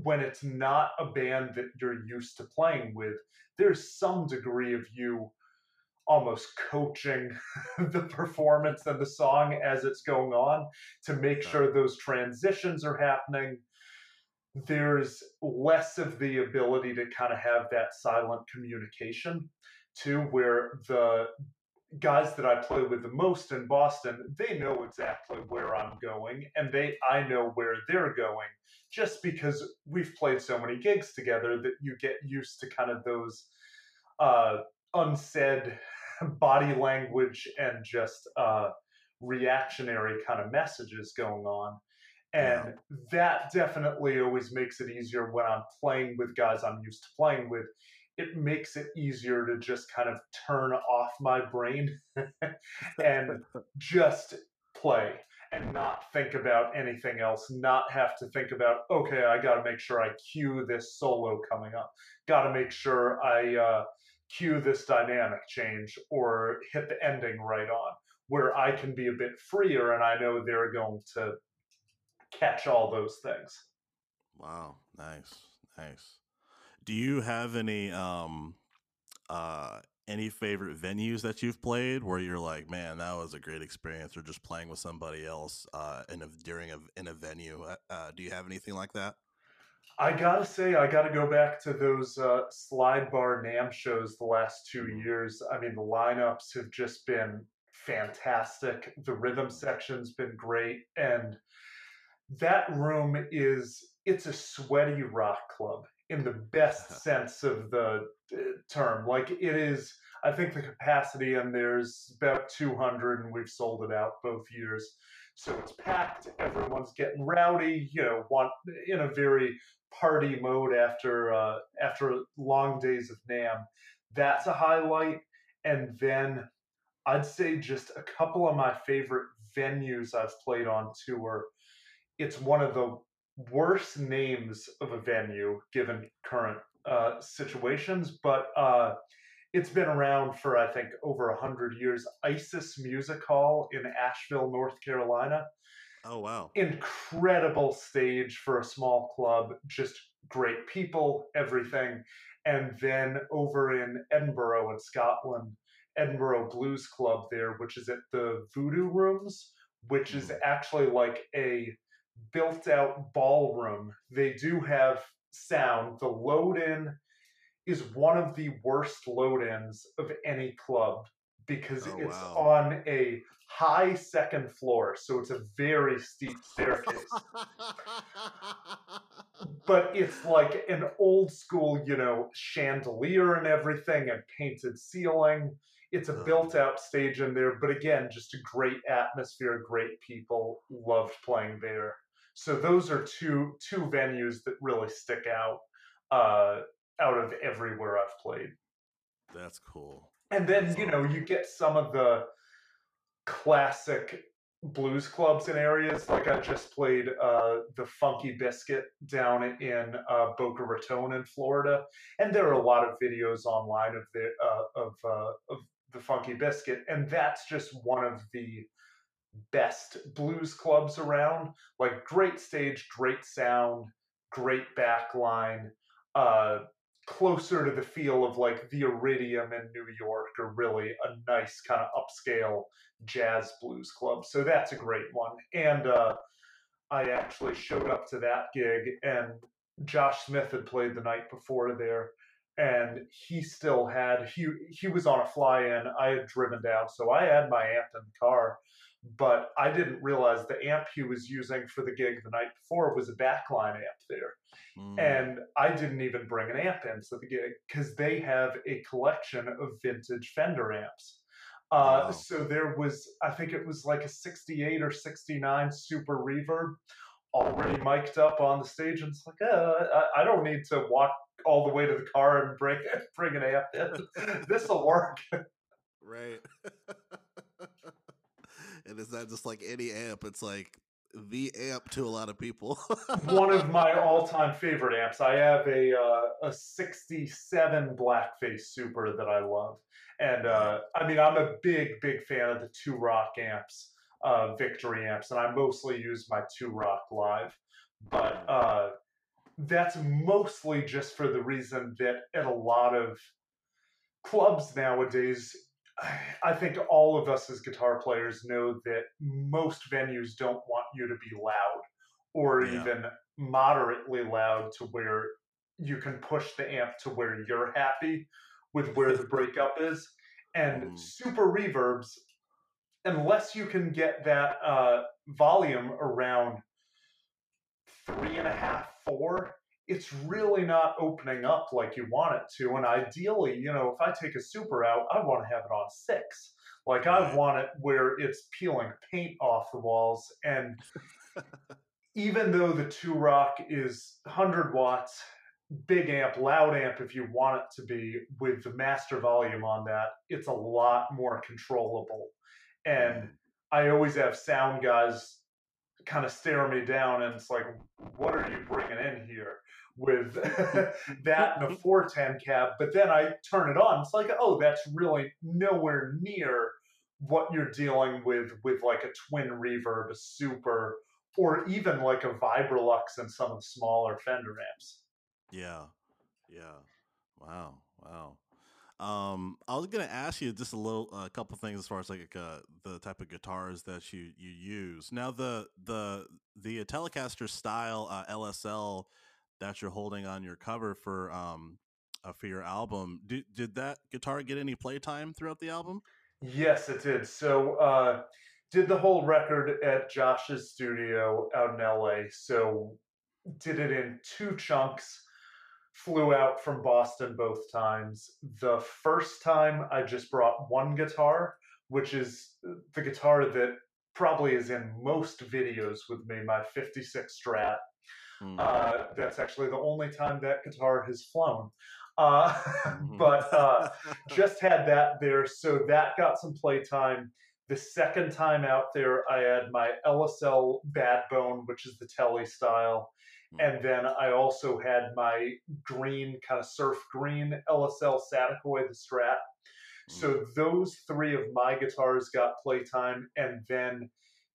when it's not a band that you're used to playing with, there's some degree of you almost coaching the performance and the song as it's going on to make sure those transitions are happening. There's less of the ability to kind of have that silent communication, too, where the guys that I play with the most in Boston, they know exactly where I'm going and they I know where they're going just because we've played so many gigs together that you get used to kind of those uh unsaid body language and just uh reactionary kind of messages going on. And that definitely always makes it easier when I'm playing with guys I'm used to playing with. It makes it easier to just kind of turn off my brain and just play and not think about anything else, not have to think about, okay, I got to make sure I cue this solo coming up, got to make sure I uh, cue this dynamic change or hit the ending right on, where I can be a bit freer and I know they're going to catch all those things. Wow, nice, nice. Do you have any um uh any favorite venues that you've played where you're like, man, that was a great experience, or just playing with somebody else uh, in a during a in a venue? Uh, uh, do you have anything like that? I gotta say, I gotta go back to those uh, slide bar NAMM shows the last two years. I mean, the lineups have just been fantastic. The rhythm section's been great, and that room is it's a sweaty rock club in the best sense of the uh, term. Like it is, I think the capacity and there's about 200 and we've sold it out both years. So it's packed. Everyone's getting rowdy. You know, want in a very party mode after uh, after long days of NAMM. That's a highlight. And then I'd say just a couple of my favorite venues I've played on tour. It's one of the worst names of a venue given current uh, situations, but uh, it's been around for I think over a hundred years. Isis Music Hall in Asheville, North Carolina. Oh wow! Incredible stage for a small club. Just great people, everything. And then over in Edinburgh in Scotland, Edinburgh Blues Club there, which is at the Voodoo Rooms, which is hmm. actually like a built out ballroom. They do have sound. The load in is one of the worst load ins of any club because Oh, it's wow. on a high second floor. So it's a very steep staircase. but it's like an old school, you know, chandelier and everything and painted ceiling. It's a Ugh. built out stage in there, but again, just a great atmosphere, great people. Loved playing there. So those are two two venues that really stick out uh, out of everywhere I've played. That's cool. And then That's you know you get some of the classic blues clubs in areas like I just played uh, the Funky Biscuit down in uh, Boca Raton in Florida, and there are a lot of videos online of the uh, of uh, of the Funky Biscuit, and that's just one of the best blues clubs around. Like great stage, great sound, great back line. Uh, closer to the feel of like the Iridium in New York, or really a nice kind of upscale jazz blues club. So that's a great one. And uh, I actually showed up to that gig, and Josh Smith had played the night before there, and he still had he he was on a fly-in. I had driven down, so I had my amp in the car. But I didn't realize the amp he was using for the gig the night before was a backline amp there Mm. and I didn't even bring an amp in to the gig because they have a collection of vintage Fender amps. Uh, Wow. So there was, I think it was like a 68 or 69 Super Reverb already mic'd up on the stage, and it's like, uh, I, I don't need to walk all the way to the car and bring bring an amp in. this will work. Right. and it's not just like any amp, it's like the amp to a lot of people. One of my all-time favorite amps. I have a uh, a '67 Blackface Super that I love, and uh, I mean I'm a big big fan of the Two Rock amps, uh, Victory amps, and I mostly use my Two Rock Live, but uh, that's mostly just for the reason that at a lot of clubs nowadays. I think all of us as guitar players know that most venues don't want you to be loud or Yeah. even moderately loud to where you can push the amp to where you're happy with where the breakup is. And Mm. super reverbs, unless you can get that uh, volume around three and a half, four, it's really not opening up like you want it to. And ideally, you know, if I take a super out, I want to have it on six. Like I want it where it's peeling paint off the walls. And even though the two rock is 100 watts, big amp, loud amp, if you want it to be, with the master volume on that, it's a lot more controllable. And I always have sound guys kind of stare me down, and it's like, what are you bringing in here? With that and a 410 cab, but then I turn it on. It's like, oh, that's really nowhere near what you're dealing with with like a twin reverb, a super, or even like a Vibrolux and some of the smaller Fender amps. Yeah. Yeah. Wow. Wow. Um, I was gonna ask you just a little, a couple things as far as like uh, the type of guitars that you you use. Now the the the Telecaster style uh, LSL that you're holding on your cover for um uh, for your album, did did that guitar get any playtime throughout the album? Yes, it did. So, uh, did the whole record at Josh's studio out in LA. So, did it in two chunks. Flew out from Boston both times. The first time I just brought one guitar, which is the guitar that probably is in most videos with me, my 56 Strat. Mm. Uh, that's actually the only time that guitar has flown. Uh, Mhm. but uh, just had that there, so that got some playtime. The second time out there, I had my LSL Bad Bone, which is the Telly style, Mm. and then I also had my green kind of surf green LSL Saticoy, the Strat. So those three of my guitars got playtime, and then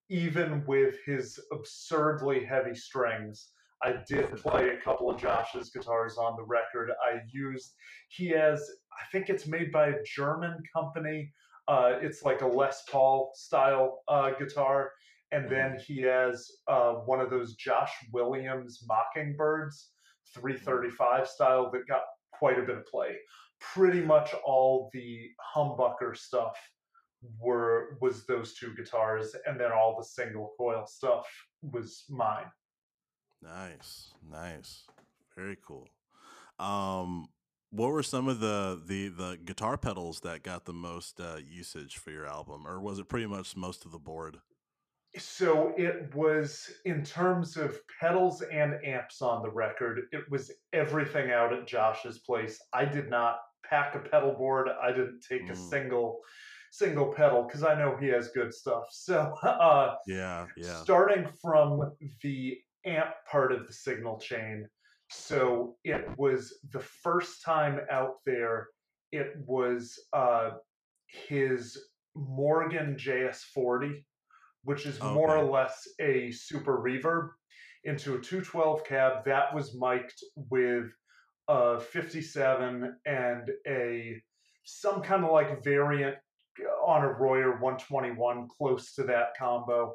even with his absurdly heavy strings, I did play a couple of Josh's guitars on the record. I used he has I think it's made by a German company. Uh, it's like a Les Paul style uh, guitar, and then he has uh, one of those Josh Williams Mockingbirds 335 style that got quite a bit of play. Pretty much all the humbucker stuff were was those two guitars, and then all the single coil stuff was mine. Nice, nice, very cool. Um, what were some of the the the guitar pedals that got the most uh, usage for your album, or was it pretty much most of the board? So it was in terms of pedals and amps on the record, it was everything out at Josh's place. I did not pack a pedal board. I didn't take a Mm. single single pedal because I know he has good stuff. So uh Yeah, yeah. starting from the amp part of the signal chain. So it was the first time out there, it was uh, his Morgan JS40, which is more or less a super reverb into a 212 cab that was mic'd with a 57 and a some kind of like variant on a Royer 121 close to that combo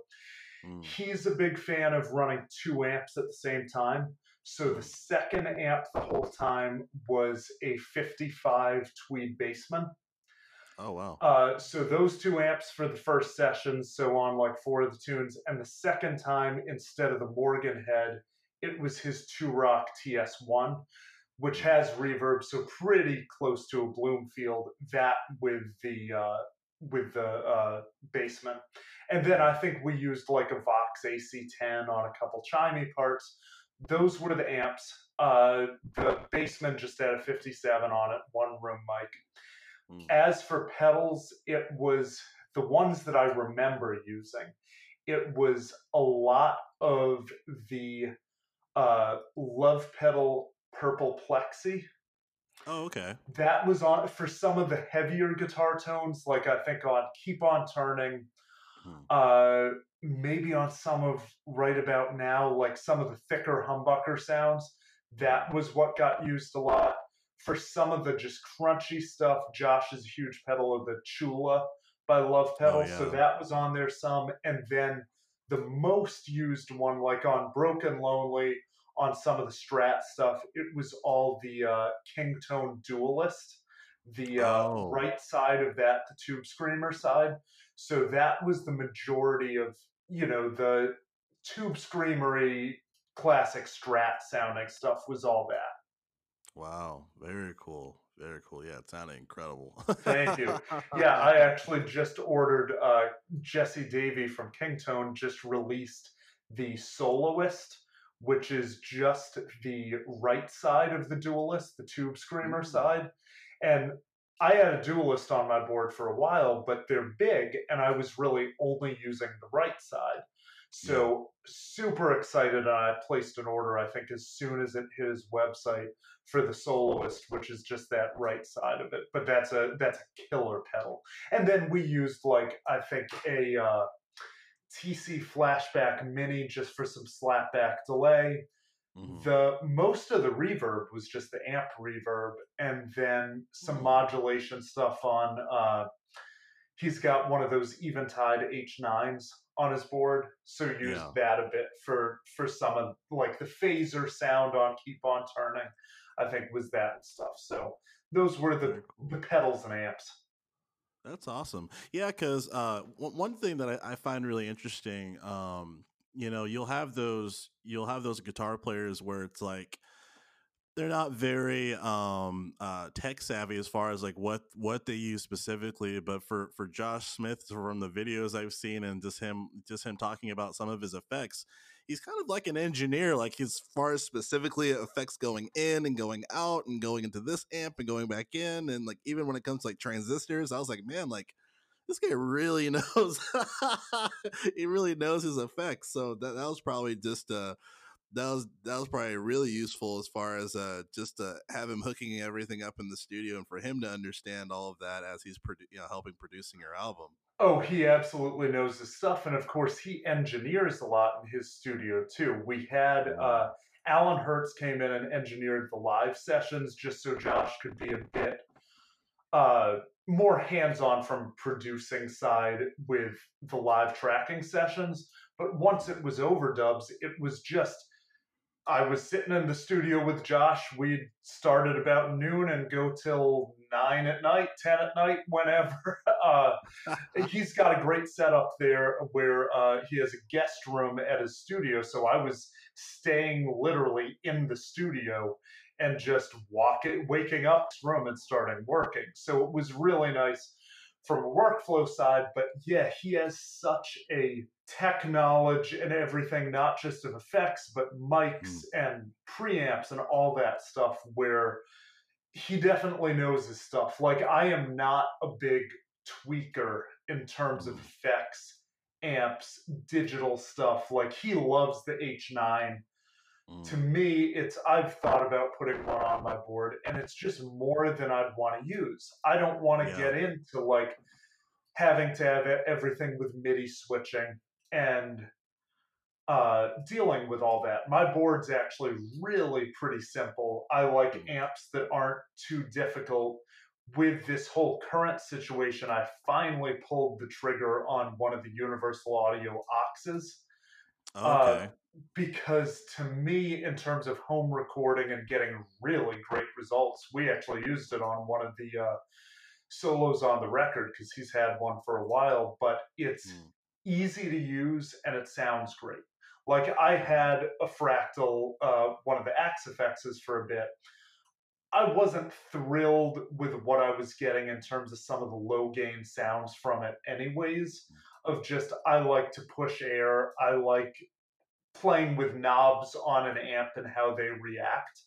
Mm, he's a big fan of running two amps at the same time. So the second amp the whole time was a 55 Tweed Bassman. Oh wow. Uh, so those two amps for the first session, so on like four of the tunes, and the second time instead of the Morgan head, it was his Two Rock TS1, which has reverb, so pretty close to a Bloomfield. That with the uh, with the uh, Bassman, and then I think we used like a Vox AC10 on a couple chimey parts. Those were the amps. Uh, the Bassman just had a 57 on it, one room mic. Mm. As for pedals, it was the ones that I remember using. It was a lot of the uh, Love Pedal Purple Plexi. Oh okay. That was on for some of the heavier guitar tones, like I think on Keep On Turning. Uh, maybe on some of Right About Now, like some of the thicker humbucker sounds. That was what got used a lot. For some of the just crunchy stuff, Josh is a huge pedal of the Chula by Love Pedal, so yeah. that was on there some. And then the most used one, like on Broken Lonely, on some of the Strat stuff, it was all the uh, Kingtone Duellist, the uh, Oh. right side of that, the Tube Screamer side. So that was the majority of, you know, the Tube Screamery classic Strat sounding stuff was all that. Wow. Very cool. Very cool. Yeah, it sounded incredible. Thank you. Yeah, I actually just ordered uh, Jesse Davey from Kingtone just released the Soloist, which is just the right side of the Duellist, the Tube Screamer Mm. side. And I had a Duellist on my board for a while, but they're big, and I was really only using the right side. So super excited, and I placed an order. I think as soon as it hit his website for the Soloist, which is just that right side of it. But that's a that's a killer pedal. And then we used like I think a uh, TC Flashback Mini just for some slapback delay. Mhm. The most of the reverb was just the amp reverb, and then some modulation stuff on. Uh, he's got one of those Eventide H9s on his board, so used Yeah. that a bit for for some of like the phaser sound on Keep On Turning. I think was that stuff. So those were the the pedals and amps. That's awesome. Yeah, because uh, one one thing that I, I find really interesting, um, you know, you'll have those you'll have those guitar players where it's like they're not very um, uh, tech savvy as far as like what what they use specifically. But for for Josh Smith, from the videos I've seen and just him just him talking about some of his effects, he's kind of like an engineer, like as far as specifically effects going in and going out and going into this amp and going back in. And like even when it comes to like transistors, I was like, man, like this guy really knows he really knows his effects. So that, that was probably just uh that was that was probably really useful as far as uh just to have him hooking everything up in the studio and for him to understand all of that as he's produ- you know helping producing your album. Oh, he absolutely knows his stuff, and of course, he engineers a lot in his studio too. We had uh, Alan Hertz came in and engineered the live sessions just so Josh could be a bit uh, more hands-on from producing side with the live tracking sessions. But once it was overdubs, it was just I was sitting in the studio with Josh. We'd start at about noon and go till nine at night, ten at night, whenever. Uh, he's got a great setup there where uh, he has a guest room at his studio. So I was staying literally in the studio and just walking, waking up to room and starting working. So it was really nice from a workflow side. But yeah, he has such a tech knowledge and everything, not just of effects, but mics hmm. and preamps and all that stuff where he definitely knows his stuff. Like I am not a big tweaker in terms of hmm. effects, amps, digital stuff. Like he loves the H9. Mm. To me, it's I've thought about putting one on my board and it's just more than I'd want to use. I don't want to Yeah. get into like having to have everything with MIDI switching and uh, dealing with all that. My board's actually really pretty simple. I like Mm. amps that aren't too difficult. With this whole current situation, I finally pulled the trigger on one of the Universal Audio Oxes Okay. because to me, in terms of home recording and getting really great results, we actually used it on one of the uh, solos on the record because he's had one for a while, but it's Mm. easy to use and it sounds great. Like I had a fractal, uh, one of the Axe-Fx for a bit. I wasn't thrilled with what I was getting in terms of some of the low gain sounds from it, anyways. Of just, I like to push air. I like playing with knobs on an amp and how they react.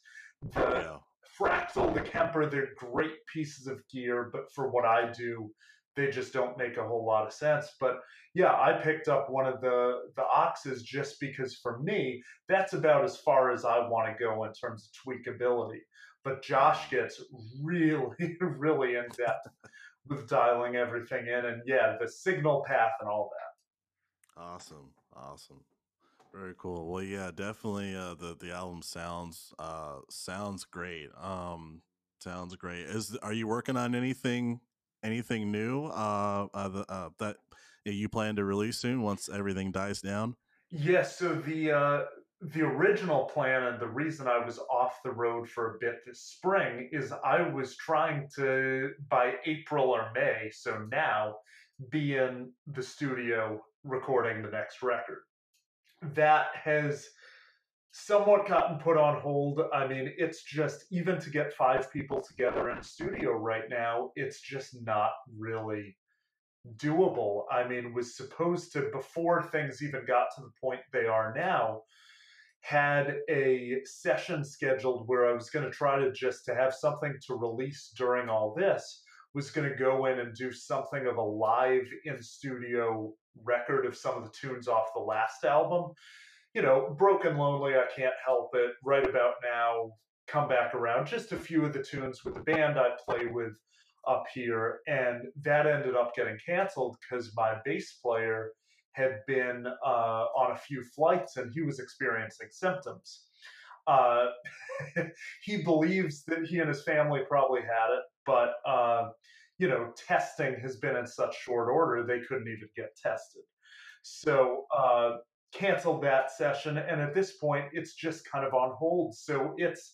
The yeah. Fractal, the Kemper, they're great pieces of gear, but for what I do, they just don't make a whole lot of sense. But yeah, I picked up one of the the Oxes just because for me, that's about as far as I want to go in terms of tweakability. But Josh gets really, really in depth with dialing everything in, and yeah, the signal path and all that. Awesome. Awesome. Very cool. Well, yeah, definitely. Uh, the the album sounds uh sounds great. Um, sounds great. Is are you working on anything anything new? Uh, uh, the, uh that you plan to release soon once everything dies down. Yes, so the uh, the original plan and the reason I was off the road for a bit this spring is I was trying to by April or May, so now be in the studio recording the next record. That has somewhat gotten put on hold. I mean, it's just even to get five people together in a studio right now, it's just not really doable. I mean, was supposed to before things even got to the point they are now had a session scheduled where I was going to try to just to have something to release during all this was going to go in and do something of a live in studio record of some of the tunes off the last album. You know, Broken Lonely, I Can't Help It, Right About Now, Come Back Around, just a few of the tunes with the band I play with up here. And that ended up getting canceled because my bass player had been uh, on a few flights and he was experiencing symptoms. Uh, he believes that he and his family probably had it, but uh, you know, testing has been in such short order they couldn't even get tested. So uh, canceled that session, and at this point, it's just kind of on hold. So it's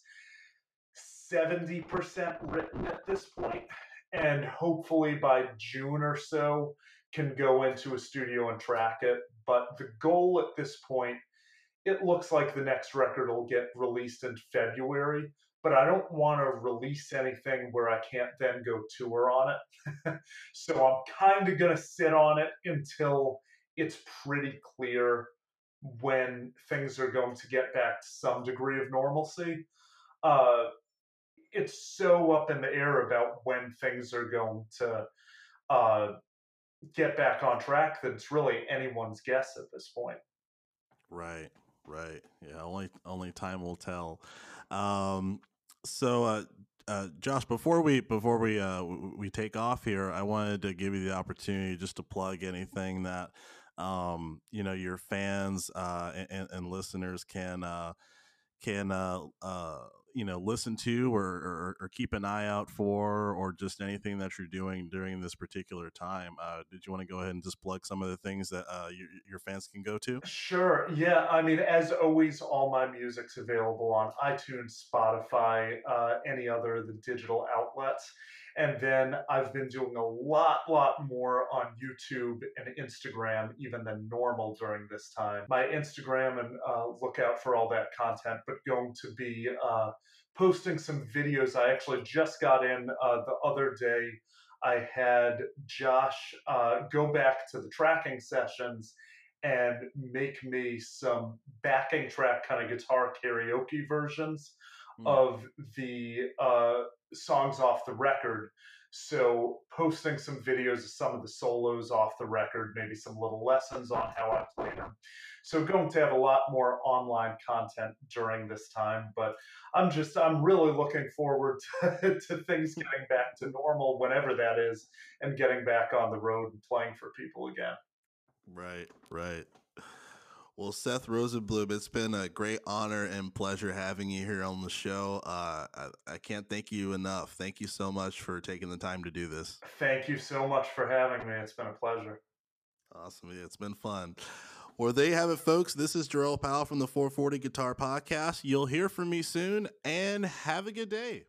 seventy percent written at this point, and hopefully by June or so can go into a studio and track it. But the goal at this point, it looks like the next record will get released in February, but I don't want to release anything where I can't then go tour on it. so I'm kind of going to sit on it until it's pretty clear when things are going to get back to some degree of normalcy. Uh, it's so up in the air about when things are going to uh, get back on track that it's really anyone's guess at this point. Right, right. Yeah, only only time will tell. Um, so, uh, uh, Josh, before we before we uh, we take off here, I wanted to give you the opportunity just to plug anything that um, you know your fans uh, and, and listeners can uh, can uh, uh, you know listen to or, or, or, keep an eye out for or just anything that you're doing during this particular time uh, did you want to go ahead and just plug some of the things that uh, your, your fans can go to? Sure yeah i mean as always all my music's available on itunes spotify uh, any other the digital outlets and then I've been doing a lot, lot more on YouTube and Instagram, even than normal during this time. My Instagram, and uh, look out for all that content, but going to be uh, posting some videos. I actually just got in uh, the other day. I had Josh uh, go back to the tracking sessions and make me some backing track kind of guitar karaoke versions mm. of the uh, songs off the record. So posting some videos of some of the solos off the record, maybe some little lessons on how I play them. So going to have a lot more online content during this time, but I'm just I'm really looking forward to, to things getting back to normal whenever that is and getting back on the road and playing for people again. Right, right. Well, Seth Rosenbloom, it's been a great honor and pleasure having you here on the show. Uh, I, I, can't thank you enough. Thank you so much for taking the time to do this. Thank you so much for having me. It's been a pleasure. Awesome. It's been fun. Well, there you have it, folks. This is Jarrell Powell from the 440 Guitar Podcast. You'll hear from me soon and have a good day.